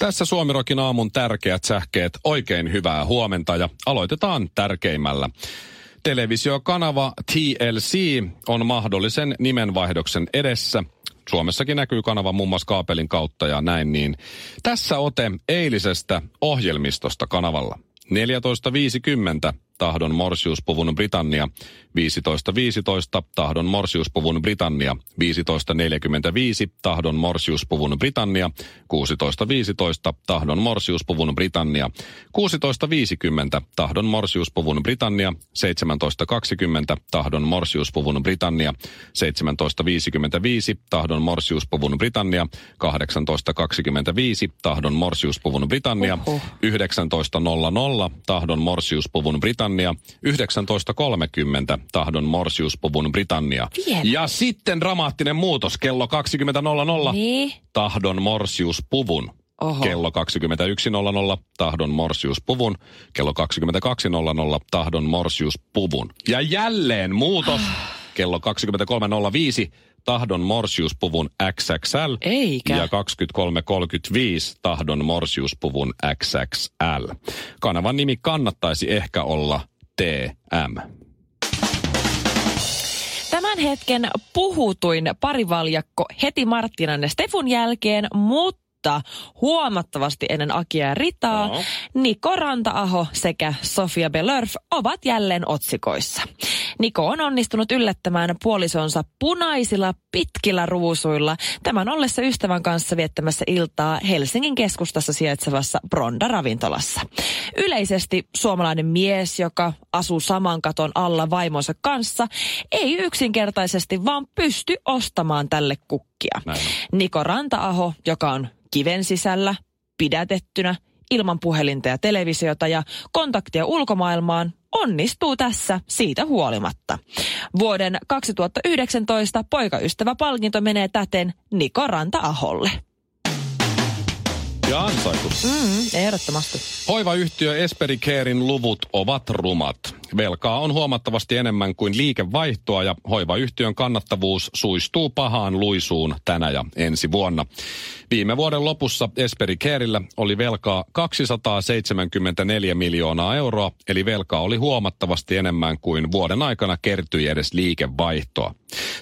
Tässä Suomirokin aamun tärkeät sähkeet. Oikein hyvää huomenta ja aloitetaan tärkeimmällä. Televisiokanava TLC on mahdollisen nimenvaihdoksen edessä. Suomessakin näkyy kanava muun muassa kaapelin kautta ja näin niin. Tässä ote eilisestä ohjelmistosta kanavalla. 14.50 tahdon morsiuspuvun Britannia, 15.15 tahdon morsiuspuvun Britannia, 15.45 tahdon morsiuspuvun Britannia, 16.15 tahdon morsiuspuvun Britannia, 16.50 tahdon morsiuspuvun Britannia, 17.20 tahdon morsiuspuvun Britannia, 17.55 tahdon morsiuspuvun Britannia, 18.25 tahdon morsiuspuvun Britannia, 19.00 tahdon morsiuspuvun Britannia, Britannia, 19.30 tahdon morsiuspuvun Britannia. Vielä. Ja sitten dramaattinen muutos kello 20.00 Niin. tahdon morsiuspuvun. Oho. Kello 21.00 tahdon morsiuspuvun. Kello 22.00 tahdon morsiuspuvun. Ja jälleen muutos kello 23.05 tahdon morsiuspuvun XXL. Eikä. Ja 23.35 tahdon morsiuspuvun XXL. Kanavan nimi kannattaisi ehkä olla TM. Tämän hetken puhutuin parivaljakko heti Marttinan ja Stefun jälkeen, mutta huomattavasti ennen Akia ja Ritaa, Joo. Niko Ranta-aho sekä Sofia Belörf ovat jälleen otsikoissa. Niko on onnistunut yllättämään puolisonsa punaisilla pitkillä ruusuilla tämän ollessa ystävän kanssa viettämässä iltaa Helsingin keskustassa sijaitsevassa Bronda-ravintolassa. Yleisesti suomalainen mies, joka asuu saman katon alla vaimonsa kanssa, ei yksinkertaisesti vaan pysty ostamaan tälle kukkia. Näin on. Niko Ranta-aho, joka on kiven sisällä, pidätettynä, ilman puhelinta ja televisiota ja kontaktia ulkomaailmaan, onnistuu tässä siitä huolimatta. Vuoden 2019 poikaystäväpalkinto menee täten Niko Ranta-aholle. Ja ansaitu. Mm, ehdottomasti. Hoivayhtiö Esperi Carein luvut ovat rumat. Velkaa on huomattavasti enemmän kuin liikevaihtoa ja hoivayhtiön kannattavuus suistuu pahaan luisuun tänä ja ensi vuonna. Viime vuoden lopussa Esperi Careillä oli velkaa 274 miljoonaa euroa, eli velkaa oli huomattavasti enemmän kuin vuoden aikana kertyi edes liikevaihtoa.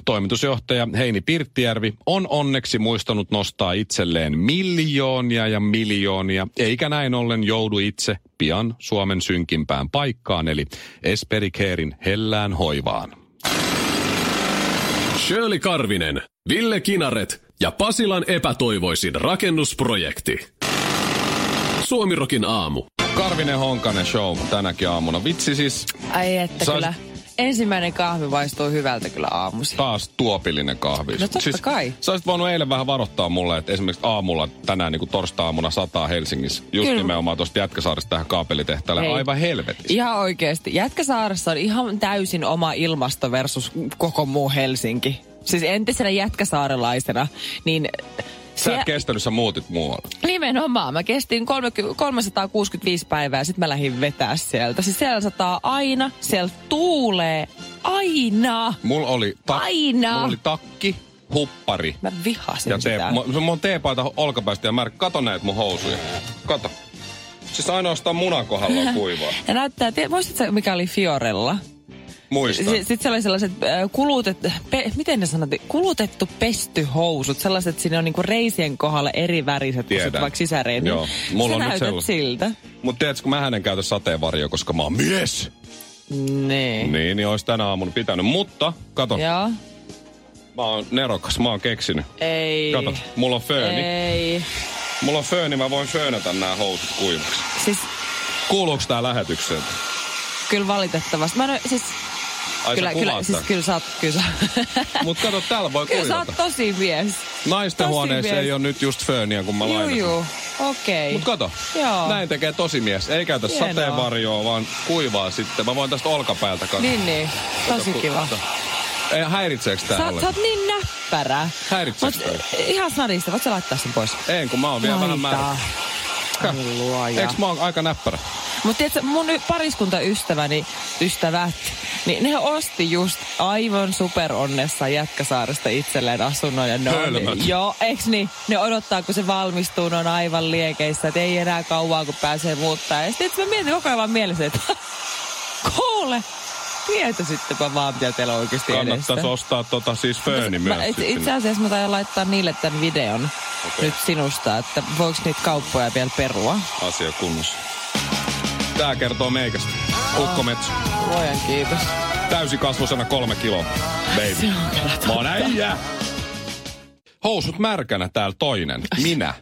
Toimitusjohtaja Heini Pirttijärvi on onneksi muistanut nostaa itselleen miljoonia ja miljoonia, eikä näin ollen joudu itse pian Suomen synkimpään paikkaan, eli Esperi Carein hellään hoivaan. Shirley Karvinen, Ville Kinaret ja Pasilan epätoivoisin rakennusprojekti. Suomirokin aamu. Karvinen Honkanen show tänäkin aamuna. Vitsi siis Ai että Sä- kyllä. Ensimmäinen kahvi maistuu hyvältä kyllä aamusi. taas tuopillinen kahvi. No totta kai. Sä olisit voinut eilen vähän varoittaa mulle, että esimerkiksi aamulla tänään niin kuin torstai-aamuna sataa Helsingissä. Just Kyllä. nimenomaan tuosta Jätkäsaaresta tähän kaapelitehtaalle. Hei. Aivan helvetissä. Ihan oikeasti. Jätkäsaaressa on ihan täysin oma ilmasto versus koko muu Helsinki. Siis entisenä jätkäsaarelaisena, niin Sä et kestänyt, sä muutit muualle. Nimenomaan. Mä kestin 30, 365 päivää ja sitten mä lähdin vetää sieltä. Siis siellä sataa aina, siellä tuulee aina. Mulla oli, Aina. mulla oli takki, huppari Mä vihasin ja tee, sitä. mu- mulla on teepaita olkapäästä ja mä kato näitä mun housuja. Kato. Siis ainoastaan munan kohdalla on kuivaa. Ja näyttää, tie- muistatko mikä oli Fiorella? Muistan. Sitten siellä oli sellaiset äh, kulutet, pe, miten ne sanottiin, kulutettu pesty housut, sellaiset, että siinä on niinku reisien kohdalla eri väriset kuin sit vaikka sisäreen. Joo. Mulla Sä on nyt sellaiset. siltä. Mutta tiedätkö, kun mä hänen käytä sateenvarjoa, koska mä oon mies. Niin. Niin, niin olisi tänä aamuna pitänyt. Mutta, kato, Joo. mä oon nerokas, mä oon keksinyt. Ei. Kato, mulla on fööni. Ei. Mulla on fööni, mä voin föönätä nämä housut kuivaksi. Siis Kuuluuko tää lähetykseen? kyllä valitettavasti. Mä en, siis, Ai kyllä, sä kyllä, siis kyllä sä oot, kyllä sä, Mut kato, täällä voi kyllä sä kuivata. oot tosi mies. Naisten Tosi huoneessa mies. ei ole nyt just fööniä, kun mä Juu, lainasin. juu. Okei. Mut kato, Joo. näin tekee tosi mies. Ei käytä Hienoa. sateenvarjoa, vaan kuivaa sitten. Mä voin tästä olkapäältä katsoa. Niin, niin. Tosi Kato, kiva. kato. Ei, häiritseekö tää Sä, sä oot niin näppärä. Häiritseekö Mut ihan snadista, voit sä laittaa sen pois? En, kun mä oon vielä vähän määrä. Ai luoja. Eiks mä oon aika näppärä? Mutta tiedätkö, mun pariskuntaystäväni, ystävät, niin ne osti just aivan superonnessa Jätkäsaaresta itselleen asunnon. Ja ne on, joo, eiks niin? Ne odottaa, kun se valmistuu, ne on aivan liekeissä, että ei enää kauaa, kun pääsee muuttaa. Ja sitten mä mietin koko ajan vaan mielessä, että kuule, tietäisittepä vaan, mitä teillä on oikeasti Kannattaisi ostaa tota siis fööni myös. Mä, it, sitten. itse asiassa mä taidan laittaa niille tämän videon Okei. nyt sinusta, että voiko niitä kauppoja vielä perua. Asia kunnossa. Tää kertoo meikästä. Ukko Metso. Luojan kiitos. Täysikasvusena kolme kiloa. Baby. Mä oon äijä. Housut märkänä täällä toinen. Minä.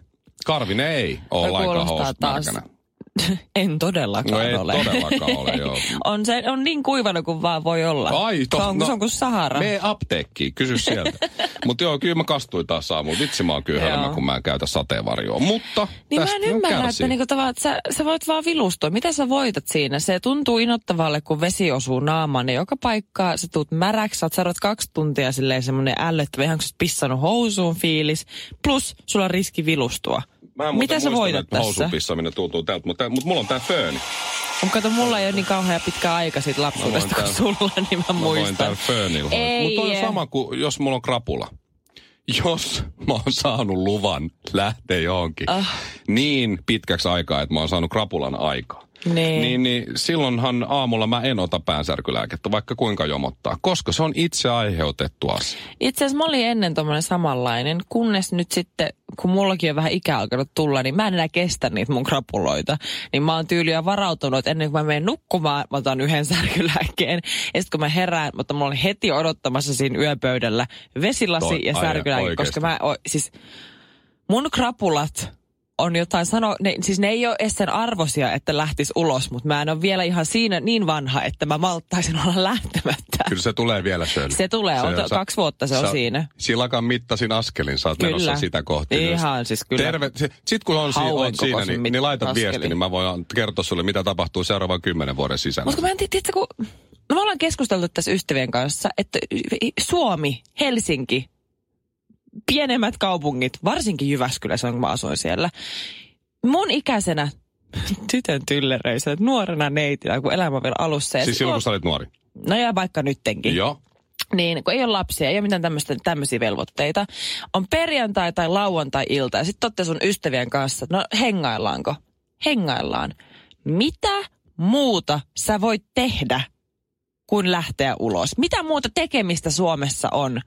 Karvinen ei No, lainkaan housut taas märkänä. En todellakaan No ei ole. todellakaan ole, joo. on, se, on niin kuivana kuin vaan voi olla. Ai, to, se, on, se on kuin Sahara. Mene apteekkiin, kysy sieltä. Mutta joo, kyllä mä kastuin taas aamulla. Vitsi mä oon hölmö, kun mä en käytä sateenvarjoa. Mutta Niin mä en ymmärrä, kärsii. että niinku tavallaan, että sä, sä voit vaan vilustua. Mitä sä voitat siinä? Se tuntuu inottavalle, kun vesi osuu naamaan. Ja joka paikkaa sä tuut märäksi, sä oot kaksi tuntia silleen semmonen ällöttävä, ihan kun sä pissannut housuun fiilis. Plus sulla on riski vilustua. Mä en Mitä sä voitat tässä? housun pissaminen tuntuu täältä, mutta, mutta mulla on tää fööni. Mutta kato, mulla ei ole niin kauhean pitkä aika siitä lapsuudesta Mä kuin sulla, niin mä, Mä voin muistan. täällä föönillä. Mutta on sama kuin jos mulla on krapula. Jos mä oon saanut luvan lähteä johonkin Ah. niin pitkäksi aikaa, että mä oon saanut krapulan aikaa. Niin. Niin, niin silloinhan aamulla mä en ota päänsärkylääkettä, vaikka kuinka jomottaa, koska se on itse aiheutettu asia. Itse asiassa mä olin ennen tommonen samanlainen, kunnes nyt sitten, kun mullakin on vähän ikä alkanut tulla, niin mä en enää kestä niitä mun krapuloita. Niin mä oon tyyliä varautunut, että ennen kuin mä menen nukkumaan, mä otan yhden särkylääkkeen. Ja sitten kun mä herään, mutta mä olin heti odottamassa siinä yöpöydällä vesilasi Toi- ja särkylääke, koska mä, o, siis mun krapulat on jotain sano, ne, siis ne ei ole edes sen arvosia, että lähtis ulos, mutta mä en ole vielä ihan siinä niin vanha, että mä malttaisin olla lähtemättä. Kyllä se tulee vielä Shirley. Se tulee, on to- kaksi vuotta se on siinä. Silakan mittasin askelin, sä oot Kyllä. menossa sitä kohti. Ihan siis kyllä. Terve, si- sit kun on, si- on siinä, niin, mit- niin laita askelin. viesti, niin mä voin kertoa sulle, mitä tapahtuu seuraavan kymmenen vuoden sisällä. Mutta mä en tiedä, kun... No me ollaan keskusteltu tässä ystävien kanssa, että Suomi, Helsinki, pienemmät kaupungit, varsinkin Jyväskylässä, kun mä asuin siellä. Mun ikäisenä tytön tyllereissä, nuorena neitinä, kun elämä on vielä alussa. Ja siis silloin, kun sä olit nuori. No ja vaikka nyttenkin. Joo. Niin, kun ei ole lapsia, ei ole mitään tämmöistä, tämmöisiä velvoitteita. On perjantai tai lauantai-ilta ja sitten olette sun ystävien kanssa, no hengaillaanko? Hengaillaan. Mitä muuta sä voit tehdä kuin lähteä ulos? Mitä muuta tekemistä Suomessa on?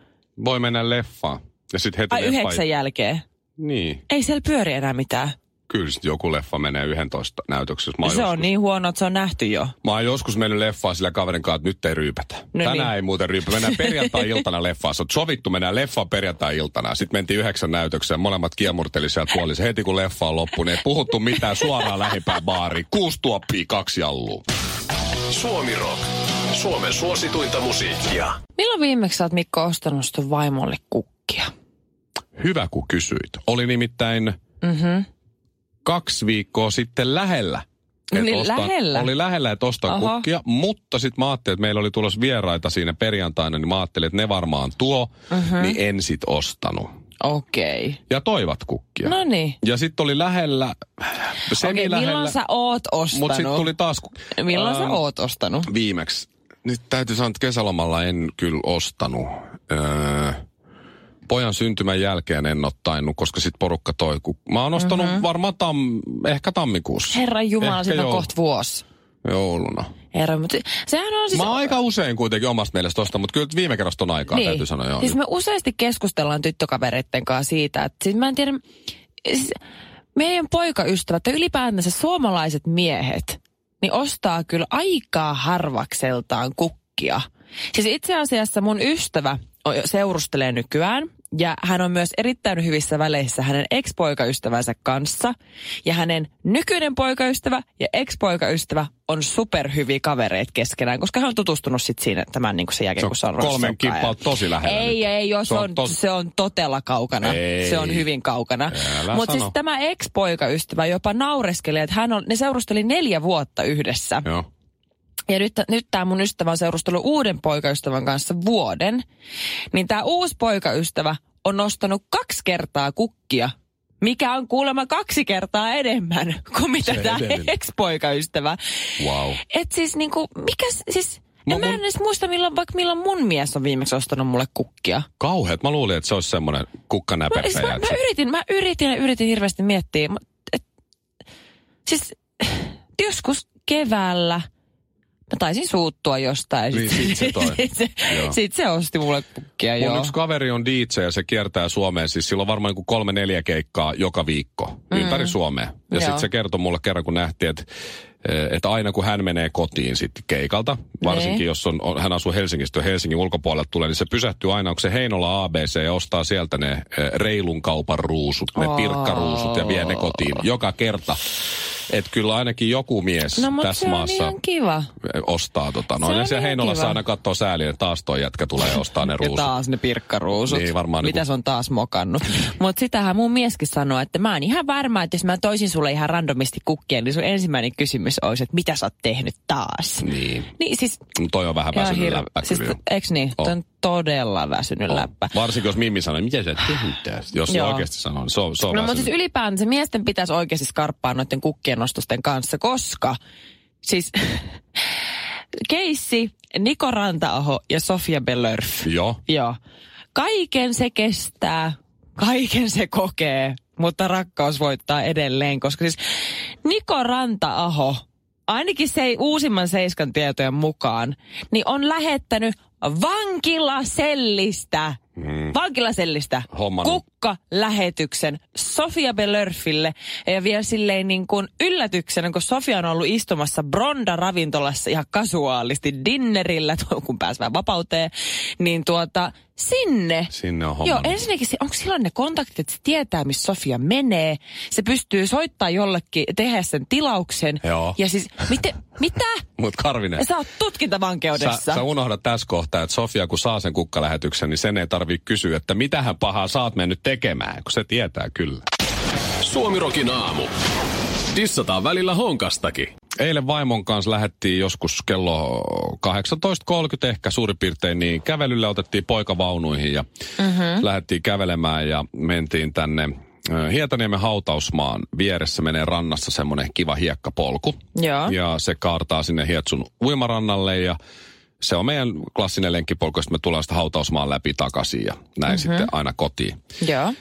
Voi mennä leffaan. Ja sit heti Ai leffa... yhdeksän jälkeen. Niin. Ei siellä pyöri enää mitään. Kyllä sit joku leffa menee 11 näytöksessä. Mä se joskus, on niin huono, että se on nähty jo. Mä oon joskus mennyt leffaan sillä kaverin kanssa, että nyt ei ryypätä. No Tänään niin. ei muuten ryypätä. Mennään perjantai-iltana leffaan. Se on sovittu, mennään leffaan perjantai-iltana. Sitten mentiin yhdeksän näytökseen. Molemmat kiemurteli sieltä puolissa. Heti kun leffa on loppu, niin ei puhuttu mitään suoraan lähipää baariin. Kuusi tuoppia, kaksi jallua. Suomi Rock. Suomen suosituinta musiikkia. Milloin viimeksi sä oot Mikko ostanut sun vaimolle kukkia? Hyvä, kun kysyit. Oli nimittäin Mhm. kaksi viikkoa sitten lähellä. et Oli lähellä? Oli lähellä, että ostan Oho. kukkia, mutta sitten mä ajattelin, että meillä oli tulossa vieraita siinä perjantaina, niin mä ajattelin, että ne varmaan tuo, Mhm. niin en sit ostanut. Okei. Okay. Ja toivat kukkia. No niin. Ja sitten oli lähellä, semi Okei, lähellä, milloin sä oot ostanut? mutta sitten tuli taas Milloin sä Ähm, oot ostanut? viimeksi. Nyt täytyy sanoa, että kesälomalla en kyllä ostanut. Öö, pojan syntymän jälkeen en ole tainnut, koska sit porukka toi. Kun mä oon ostanut mm-hmm. varmaan tam, ehkä tammikuussa. Herran Jumala, siitä on kohta vuosi. Jouluna. Herra, mutta sehän on siis... Mä aika usein kuitenkin omasta mielestä ostan, mutta kyllä viime kerrasta on aikaa, täytyy sanoa. Joo, siis me useasti keskustellaan tyttökavereitten kanssa siitä, että siis mä en tiedä, siis meidän poikaystävät ja ylipäätänsä suomalaiset miehet, niin ostaa kyllä aikaa harvakseltaan kukkia. Siis itse asiassa mun ystävä seurustelee nykyään Ja hän on myös erittäin hyvissä väleissä hänen ex-poikaystävänsä kanssa. Ja hänen nykyinen poikaystävä ja ex-poikaystävä on superhyviä kavereita keskenään, koska hän on tutustunut sitten siinä tämän niin kuin sen jälkeen, Se kun se on kolmen kippaa tosi lähellä Ei, nyt. ei, joo, se, on, tos- se on todella kaukana. Ei. Se on hyvin kaukana. Mutta siis tämä ex-poikaystävä jopa naureskeli, että hän on, ne seurusteli neljä vuotta yhdessä. Joo. Ja nyt, nyt tämä mun ystävä on seurustellut uuden poikaystävän kanssa vuoden. Niin tämä uusi poikaystävä on nostanut kaksi kertaa kukkia, mikä on kuulemma kaksi kertaa enemmän kuin mitä tämä ex-poikaystävä. Wow. Et siis niinku, mikä siis... Mä- Ja mä en edes muista, milloin, vaikka milloin mun mies on viimeksi ostanut mulle kukkia. Kauheat. Mä luulin, että se olisi semmoinen Mä, siis kukkanäpertäjä. mä, mä, yritin, mä yritin ja yritin hirveästi miettiä. Et, siis joskus keväällä mä taisin suuttua jostain. Niin, sit se toi. sit, se, sit se osti mulle kukkia, Mun joo. yksi kaveri on DJ ja se kiertää Suomeen. Siis sillä on varmaan niin kolme neljä keikkaa joka viikko mm. ympäri Suomea. Ja sitten se kertoi mulle kerran, kun nähtiin, että että aina kun hän menee kotiin sitten keikalta, varsinkin Niin. jos on, on, hän asuu Helsingistä ja Helsingin ulkopuolelle tulee, niin se pysähtyy aina, onko se Heinola ABC ja ostaa sieltä ne eh, reilun kaupan ruusut, ne Oo. pirkkaruusut ja vie ne kotiin joka kerta. Että kyllä ainakin joku mies No tässä se maassa kiva. ostaa tota. Se No, on ja siellä Heinolassa kiva. aina katsoo sääliä, että taas toi jätkä tulee ja ostaa ne Ja ruusut. taas ne pirkkaruusut. Niin, varmaan Mitä niinku- se on taas mokannut. Mutta sitähän mun mieskin sanoo, että mä oon ihan varma, että jos mä toisin sulle ihan randomisti kukkia, niin sun ensimmäinen kysymys olisi, että mitä sä oot tehnyt taas. Niin. Niin siis... Mut Toi on vähän läppä siis. Eiks niin? On todella väsynyt On. läppä. Varsinkin jos Mimmi sanoo, mitä sä tästä? Jos se oikeasti sanoo, niin se on, se on No mutta siis ylipäänsä miesten pitäisi oikeasti skarppaa noiden kukkien nostosten kanssa, koska siis keissi Niko Rantaaho ja Sofia Belörf. Joo. Joo. Kaiken se kestää, kaiken se kokee, mutta rakkaus voittaa edelleen, koska siis Niko Ranta-aho, ainakin se uusimman Seiskan tietojen mukaan, niin on lähettänyt vankilasellistä, mm. vankilasellistä Hommannut. kukka-lähetyksen Sofia Belörfille ja vielä silleen niin kuin yllätyksenä, kun Sofia on ollut istumassa Bronda-ravintolassa ihan kasuaalisti dinnerillä, kun pääsee vapauteen, niin tuota sinne. Sinne on Joo, hommannut. ensinnäkin se, onko silloin ne kontaktit, että se tietää, missä Sofia menee. Se pystyy soittaa jollekin, tehdä sen tilauksen. Joo. Ja siis, miten, mitä? Mut Karvinen, Sä oot tutkintavankeudessa. sä, sä unohdat tässä kohtaa, että Sofia kun saa sen kukkalähetyksen, niin sen ei tarvii kysyä, että mitähän pahaa sä oot mennyt tekemään, kun se tietää kyllä. Suomirokin aamu. Dissataan välillä honkastakin. Eilen vaimon kanssa lähdettiin joskus kello 18.30 ehkä suurin piirtein, niin kävelylle otettiin poikavaunuihin ja mm-hmm. lähdettiin kävelemään ja mentiin tänne Hietaniemen hautausmaan vieressä menee rannassa semmoinen kiva hiekkapolku. Joo. Ja se kaartaa sinne Hietsun uimarannalle ja se on meidän klassinen lenkkipolku, josta me tullaan sitä hautausmaan läpi takaisin ja näin mm-hmm. sitten aina kotiin. Joo.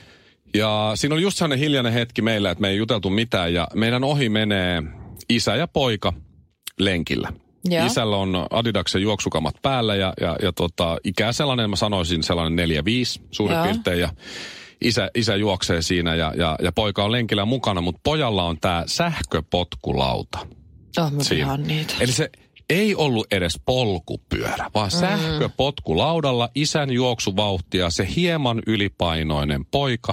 Ja siinä oli just sellainen hiljainen hetki meillä, että me ei juteltu mitään ja meidän ohi menee isä ja poika lenkillä. Joo. Isällä on Adidaksen juoksukamat päällä ja, ja, ja tota, ikää sellainen, mä sanoisin sellainen 4-5 suurin Joo. piirtein. Ja isä, isä juoksee siinä ja, ja, ja poika on lenkillä mukana, mutta pojalla on tämä sähköpotkulauta. Oh, mä niitä. Eli se ei ollut edes polkupyörä, vaan mm. sähköpotkulaudalla isän juoksuvauhtia se hieman ylipainoinen poika,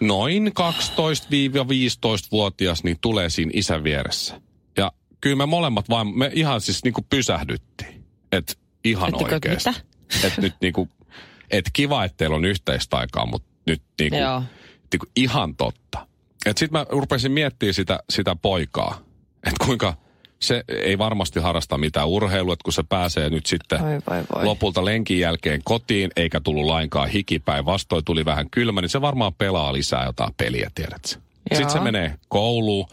noin 12-15-vuotias, niin tulee siinä isän vieressä. Ja kyllä me molemmat vain, me ihan siis niinku pysähdyttiin. Että ihan Ettekö, oikeasti. Että nyt niinku, et kiva, että teillä on yhteistä aikaa, mutta nyt niinku, Joo. niinku ihan totta. Et sit mä rupesin miettimään sitä, sitä poikaa, että kuinka se ei varmasti harrasta mitään urheilua, että kun se pääsee nyt sitten Voi, voi, voi. lopulta lenkin jälkeen kotiin, eikä tullut lainkaan hikipäin, vastoin tuli vähän kylmä, niin se varmaan pelaa lisää jotain peliä, tiedät sä. Sitten se menee kouluun,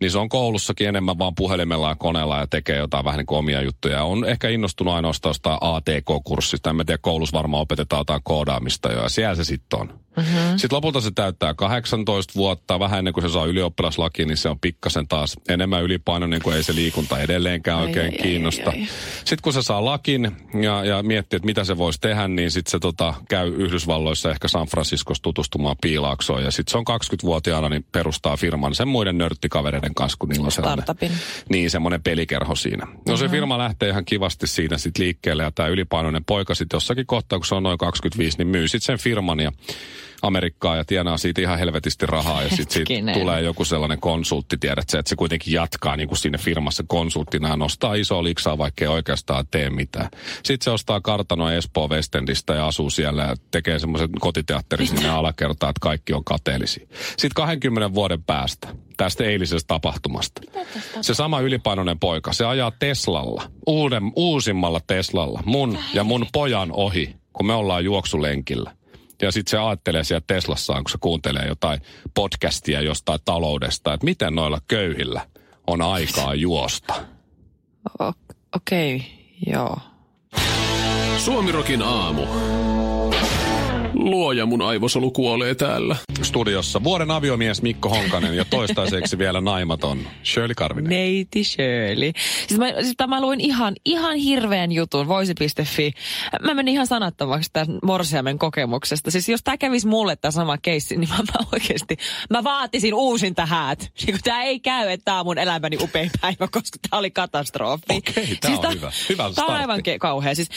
niin se on koulussakin enemmän vaan puhelimella ja koneella ja tekee jotain vähän niin kuin omia juttuja. On ehkä innostunut ainoastaan jostain ATK-kurssista. En mä tiedä, koulussa varmaan opetetaan jotain koodaamista jo, ja siellä se sitten on. Mm-hmm. Sitten lopulta se täyttää 18 vuotta, vähän ennen kuin se saa ylioppilaslaki, niin se on pikkasen taas enemmän ylipainoinen, kuin ei se liikunta edelleenkään Ai, oikein ai, ai, kiinnosta. ai, ai. Sitten kun se saa lakin ja, ja miettii, että mitä se voisi tehdä, niin sitten se tota, käy Yhdysvalloissa, ehkä San Franciscossa tutustumaan piilaaksoon. Ja sitten se on 20-vuotiaana, niin perustaa firman sen muiden nörttikavereiden kavereiden kanssa, kun niillä on sellainen, Startupin. niin semmoinen pelikerho siinä. No se firma lähtee ihan kivasti siinä sitten liikkeelle ja tämä ylipainoinen poika sitten jossakin kohtaa, kun se on noin 25, niin myy sitten sen firman ja Amerikkaa ja tienaa siitä ihan helvetisti rahaa ja sitten siitä tulee joku sellainen konsultti, tiedät sä, että se kuitenkin jatkaa niin kuin siinä firmassa konsulttina ja nostaa iso liksaa, vaikka ei oikeastaan tee mitään. Sitten se ostaa kartanoa Espoo Westendistä ja asuu siellä ja tekee semmoisen kotiteatterin sinne alakertaan, että kaikki on kateellisia. Sitten 20 vuoden päästä tästä eilisestä tapahtumasta. Se sama ylipainoinen poika, se ajaa Teslalla, uuden, uusimmalla Teslalla, mun ja mun pojan ohi, kun me ollaan juoksulenkillä. Ja sitten se ajattelee siellä Teslassaan, kun se kuuntelee jotain podcastia jostain taloudesta, että miten noilla köyhillä on aikaa juosta. O- Okei, okay, joo. Suomirokin aamu. Luoja mun aivosolu kuolee täällä. Studiossa vuoden aviomies Mikko Honkanen ja toistaiseksi vielä naimaton Shirley Karvinen. Neiti Shirley. Siis mä, siis mä luin ihan, ihan hirveän jutun, voisi.fi. Mä menin ihan sanattomaksi tämän Morsiamen kokemuksesta. Siis jos tämä kävisi mulle tämä sama keissi, niin mä, mä oikeasti, mä vaatisin uusinta häät. Niin tämä ei käy, että tämä on mun elämäni upein päivä, koska tämä oli katastrofi. Okei, tää on tää- hyvä. Hyvä Tämä on aivan ke- kauhea. Siis,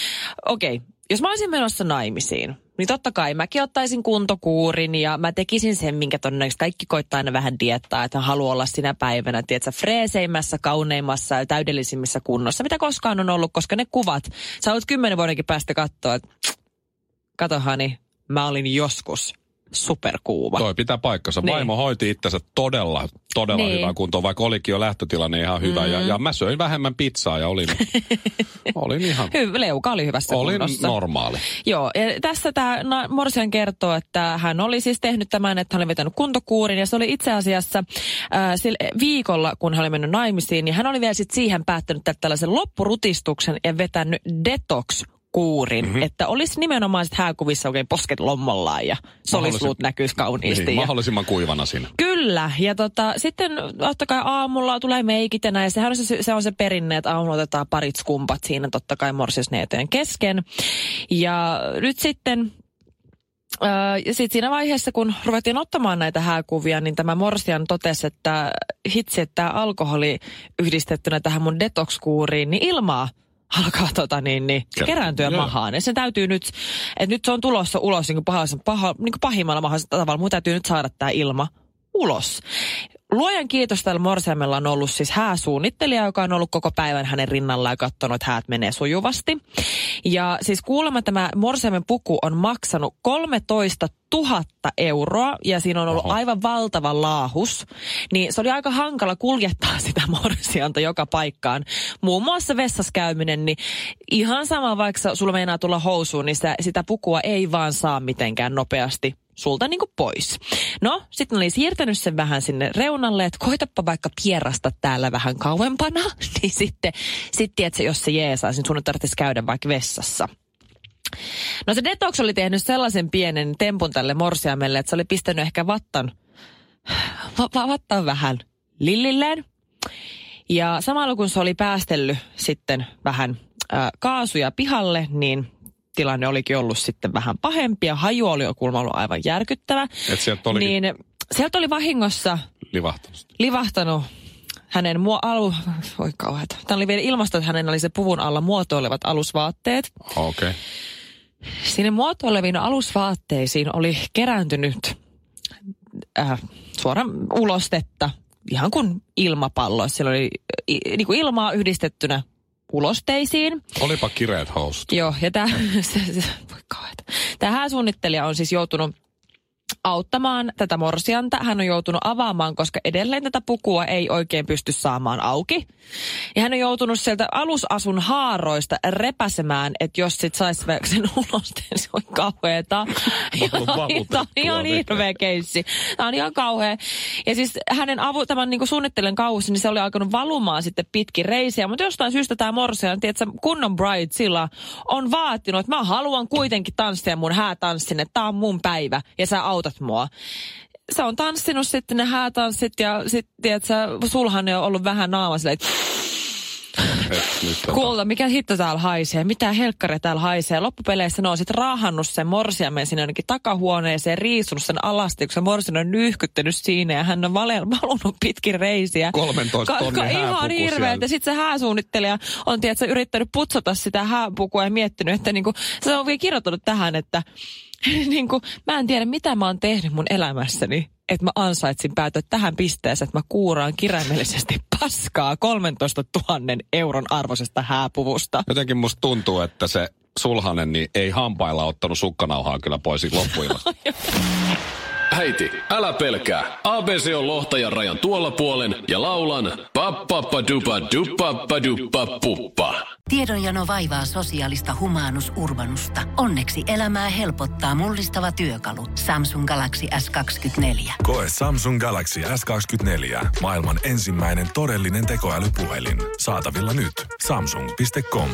okei, jos mä olisin menossa naimisiin, niin totta kai mäkin ottaisin kuntokuurin ja mä tekisin sen, minkä todennäköisesti kaikki koittaa aina vähän diettaa, että haluaa olla sinä päivänä, tiedätkö, freeseimmässä, kauneimmassa ja täydellisimmissä kunnossa, mitä koskaan on ollut, koska ne kuvat, sä olet kymmenen vuodenkin päästä katsoa, että katohani, mä olin joskus superkuuma. Toi pitää paikkansa. Niin. Vaimo hoiti itsensä todella, todella Niin. hyvään kuntoon, vaikka olikin jo lähtötilanne ihan hyvä. Mm. Ja, ja mä söin vähemmän pizzaa ja olin, olin ihan, Hyvä, leuka oli hyvässä olin kunnossa. normaali. Joo, ja tässä tämä Morsian kertoo, että hän oli siis tehnyt tämän, että hän oli vetänyt kuntokuurin ja se oli itse asiassa ää, sillä viikolla, kun hän oli mennyt naimisiin, niin hän oli vielä sit siihen päättänyt tällaisen loppurutistuksen ja vetänyt detox kuurin, mm-hmm. että olisi nimenomaan sit hääkuvissa oikein posket lommollaan ja solisluut näkyisi kauniisti. Niin, ja... mahdollisimman kuivana siinä. Kyllä, ja tota, sitten totta kai aamulla tulee meikit ja näin. Sehän on se, se, on se perinne, että aamulla otetaan parit skumpat siinä totta kai morsisneetojen kesken. Ja nyt sitten ja sitten siinä vaiheessa, kun ruvettiin ottamaan näitä hääkuvia, niin tämä Morsian totesi, että hitsi, että tämä alkoholi yhdistettynä tähän mun detox-kuuriin, niin ilmaa alkaa tota niin, niin, kerääntyä joo. mahaan. Ja se täytyy nyt, että nyt se on tulossa ulos niin kuin paha, paha, niin kuin pahimmalla mahdollisella tavalla. Mun täytyy nyt saada tämä ilma ulos. Luojan kiitos tällä Morsiamella on ollut siis hääsuunnittelija, joka on ollut koko päivän hänen rinnallaan ja katsonut, että häät menee sujuvasti. Ja siis kuulemma tämä Morsiamen puku on maksanut 13 000 euroa ja siinä on ollut Oho. aivan valtava laahus. Niin se oli aika hankala kuljettaa sitä morsianta joka paikkaan. Muun muassa vessassa käyminen, niin ihan sama vaikka sulla meinaa tulla housuun, niin sitä, sitä pukua ei vaan saa mitenkään nopeasti sulta niin kuin pois. No, sitten oli siirtänyt sen vähän sinne reunalle, että koitapa vaikka pierasta täällä vähän kauempana, niin sitten, sitten että jos se jeesaa, niin sun tarvitsisi käydä vaikka vessassa. No se Detox oli tehnyt sellaisen pienen tempun tälle morsiamelle, että se oli pistänyt ehkä vattan, va- va- vattan vähän lillilleen. Ja samalla kun se oli päästellyt sitten vähän kaasuja pihalle, niin tilanne olikin ollut sitten vähän pahempi ja haju oli jo kuulemma ollut aivan järkyttävä. Et sieltä olikin Niin sieltä oli vahingossa livahtanut. livahtanut hänen muo- alu... Voi kauheata. Tämä oli vielä ilmasto, että hänen oli se puvun alla muotoilevat alusvaatteet. Okei. Okay. Sinne muotoileviin alusvaatteisiin oli kerääntynyt äh, suoraan ulostetta, ihan kuin ilmapallo. Siellä oli i, niin kuin ilmaa yhdistettynä ulosteisiin. Olipa kireet housut. Joo, ja tämä, voi kauheata. Tämä hääsuunnittelija on siis joutunut auttamaan tätä morsianta. Hän on joutunut avaamaan, koska edelleen tätä pukua ei oikein pysty saamaan auki. Ja hän on joutunut sieltä alusasun haaroista repäsemään, että jos sit saisi sen ulosteen, se on kauheeta. Tämä on ihan hirveä keissi. Tämä on ihan kauhea. Ja siis hänen avu, tämän niin suunnittelijan kausi, niin se oli alkanut valumaan sitten pitkin reisiä. Mutta jostain syystä tämä morsian, tiedätkö, kunnon bride sillä on vaatinut, että mä haluan kuitenkin tanssia mun häätanssin, että tää on mun päivä ja sä autat mua. Se on tanssinut sitten ne häätanssit ja sitten, tiedätkö, sulhan on ollut vähän naama silleen, tota, Kuulta, mikä hitto täällä haisee, mitä helkkari täällä haisee. Loppupeleissä ne on sitten raahannut sen morsiamen sinne ainakin takahuoneeseen, riisunut sen alasti, kun se morsian on nyyhkyttänyt siinä ja hän on valunut pitkin reisiä. 13 tonnin Ihan hääpuku hirveä, että sitten se hääsuunnittelija on tiedätkö, yrittänyt putsata sitä hääpukua ja miettinyt, että niinku, se on vielä kirjoittanut tähän, että niinku, mä en tiedä mitä mä oon tehnyt mun elämässäni, että mä ansaitsin päätyä tähän pisteeseen, että mä kuuraan kirjaimellisesti paskaa 13 000 euron arvoisesta hääpuvusta. Jotenkin musta tuntuu, että se sulhanen niin ei hampailla ottanut sukkanauhaa kyllä pois loppuilla. Äiti, älä pelkää. ABC on lohtajan rajan tuolla puolen ja laulan pappappadupa dupappaduppa puppa. Tiedonjano vaivaa sosiaalista humanus urbanusta. Onneksi elämää helpottaa mullistava työkalu. Samsung Galaxy S24. Koe Samsung Galaxy S24. Maailman ensimmäinen todellinen tekoälypuhelin. Saatavilla nyt. Samsung.com.